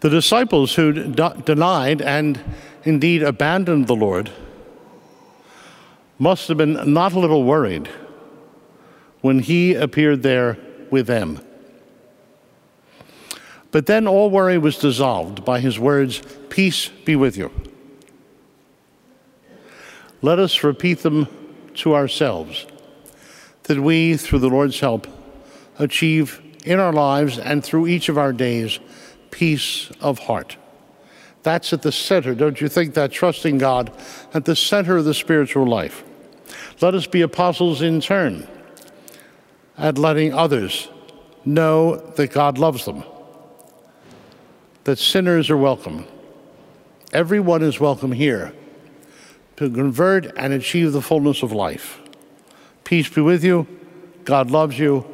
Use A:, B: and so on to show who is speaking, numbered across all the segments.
A: The disciples who denied and indeed abandoned the Lord must have been not a little worried when he appeared there with them. But then all worry was dissolved by his words, Peace be with you. Let us repeat them to ourselves, that we, through the Lord's help, achieve in our lives and through each of our days peace of heart. That's at the center, don't you think, that trusting God at the center of the spiritual life. Let us be apostles in turn at letting others know that God loves them, that sinners are welcome. Everyone is welcome here to convert and achieve the fullness of life. Peace be with you. God loves you.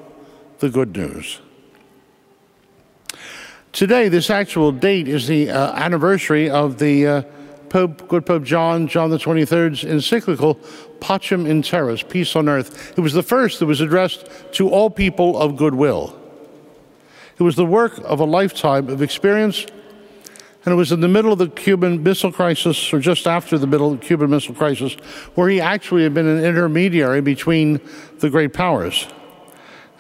A: The good news. Today, this actual date is the uh, anniversary of the uh, Pope, good Pope John, John the 23rd's encyclical, Pacem in Terris, Peace on Earth. It was the first that was addressed to all people of goodwill. It was the work of a lifetime of experience, and it was in the middle of the Cuban Missile Crisis, or just after the middle of the Cuban Missile Crisis, where he actually had been an intermediary between the great powers.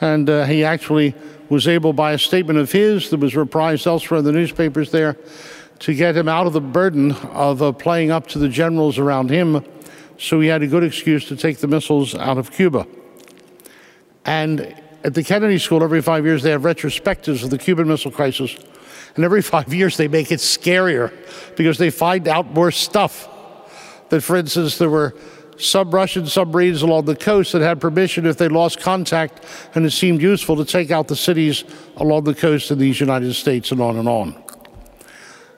A: And uh, he actually was able, by a statement of his that was reprised elsewhere in the newspapers there, to get him out of the burden of uh, playing up to the generals around him. So he had a good excuse to take the missiles out of Cuba. And at the Kennedy School, every five years, they have retrospectives of the Cuban Missile Crisis. And every five years, they make it scarier because they find out more stuff. That, for instance, there were some Russian submarines along the coast that had permission if they lost contact and it seemed useful to take out the cities along the coast of these United States and on and on.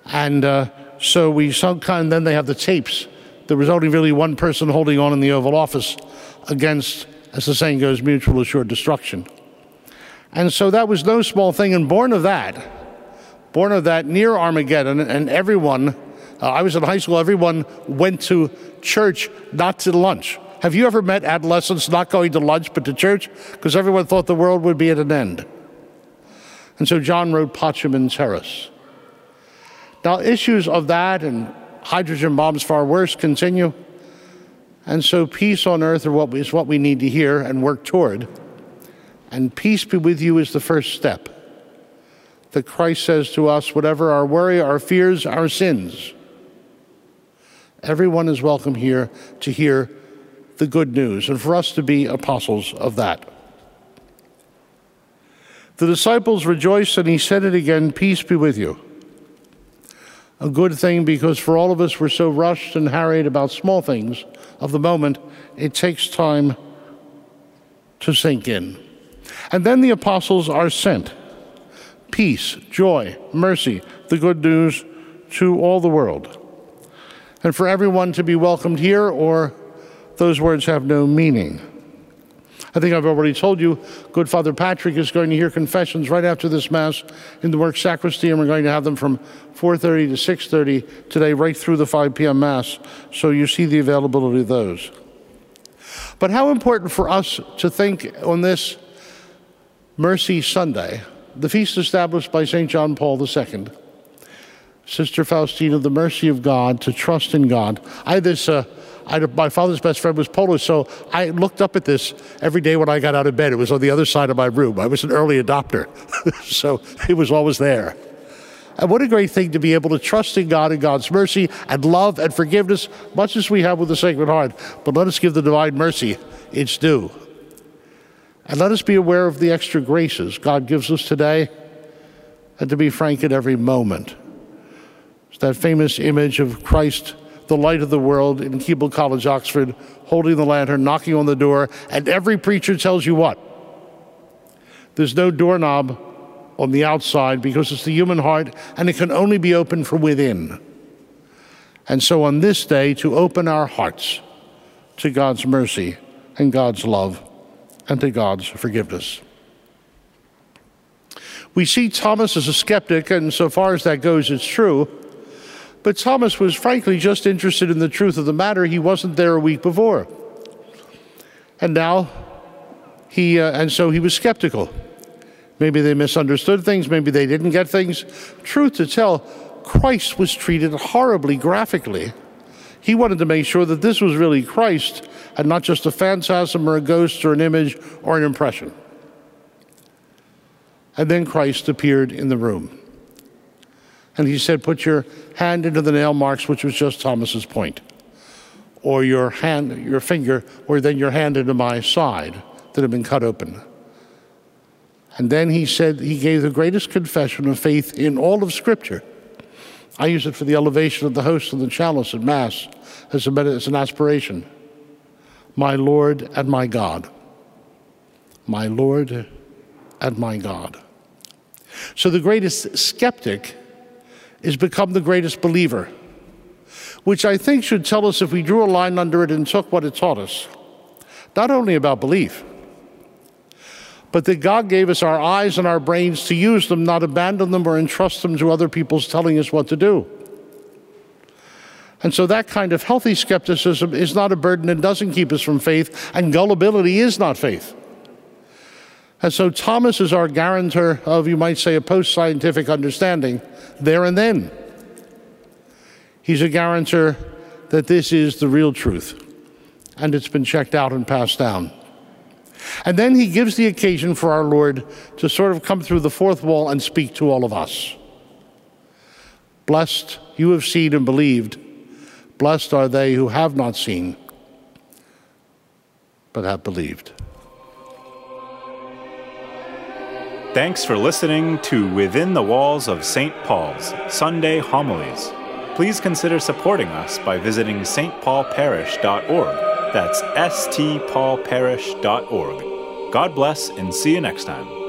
A: And uh, so we some kind, then they have the tapes. There was only really one person holding on in the Oval Office against, as the saying goes, mutual assured destruction. And so that was no small thing. And born of that, born of that near Armageddon, and everyone, uh, I was in high school, everyone went to church, not to lunch. Have you ever met adolescents not going to lunch but to church? Because everyone thought the world would be at an end. And so John wrote in Terris. Now, issues of that and hydrogen bombs, far worse, continue. And so, peace on earth what is what we need to hear and work toward. And peace be with you is the first step. That Christ says to us, whatever our worry, our fears, our sins, Everyone is welcome here to hear the good news and for us to be apostles of that. The disciples rejoiced and he said it again Peace be with you. A good thing because for all of us, we're so rushed and harried about small things of the moment, it takes time to sink in. And then the apostles are sent peace, joy, mercy, the good news to all the world and for everyone to be welcomed here, or those words have no meaning. I think I've already told you, good Father Patrick is going to hear confessions right after this Mass in the work sacristy, and we're going to have them from 4.30 to 6.30 today, right through the 5 p.m. Mass, so you see the availability of those. But how important for us to think on this Mercy Sunday, the feast established by St. John Paul II, Sister Faustina, the mercy of God, to trust in God. I had this, uh, I had, my father's best friend was Polish, so I looked up at this every day when I got out of bed. It was on the other side of my room. I was an early adopter, so it was always there. And what a great thing to be able to trust in God and God's mercy and love and forgiveness, much as we have with the Sacred Heart. But let us give the divine mercy its due. And let us be aware of the extra graces God gives us today, and to be frank at every moment. It's that famous image of Christ, the light of the world, in Keble College, Oxford, holding the lantern, knocking on the door, and every preacher tells you what? There's no doorknob on the outside because it's the human heart and it can only be opened from within. And so on this day, to open our hearts to God's mercy and God's love and to God's forgiveness. We see Thomas as a skeptic, and so far as that goes, it's true. But Thomas was frankly just interested in the truth of the matter. He wasn't there a week before. And now he, uh, and so he was skeptical. Maybe they misunderstood things, maybe they didn't get things. Truth to tell, Christ was treated horribly graphically. He wanted to make sure that this was really Christ and not just a phantasm or a ghost or an image or an impression. And then Christ appeared in the room. And he said, Put your hand into the nail marks, which was just Thomas's point, or your hand, your finger, or then your hand into my side that had been cut open. And then he said, He gave the greatest confession of faith in all of Scripture. I use it for the elevation of the host and the chalice at Mass as, a, as an aspiration. My Lord and my God. My Lord and my God. So the greatest skeptic is become the greatest believer, which I think should tell us if we drew a line under it and took what it taught us, not only about belief, but that God gave us our eyes and our brains to use them, not abandon them or entrust them to other people's telling us what to do. And so that kind of healthy skepticism is not a burden and doesn't keep us from faith, and gullibility is not faith. And so Thomas is our guarantor of, you might say, a post scientific understanding there and then. He's a guarantor that this is the real truth and it's been checked out and passed down. And then he gives the occasion for our Lord to sort of come through the fourth wall and speak to all of us. Blessed you have seen and believed. Blessed are they who have not seen, but have believed.
B: Thanks for listening to Within the Walls of St. Paul's Sunday Homilies. Please consider supporting us by visiting stpaulparish.org. That's stpaulparish.org. God bless and see you next time.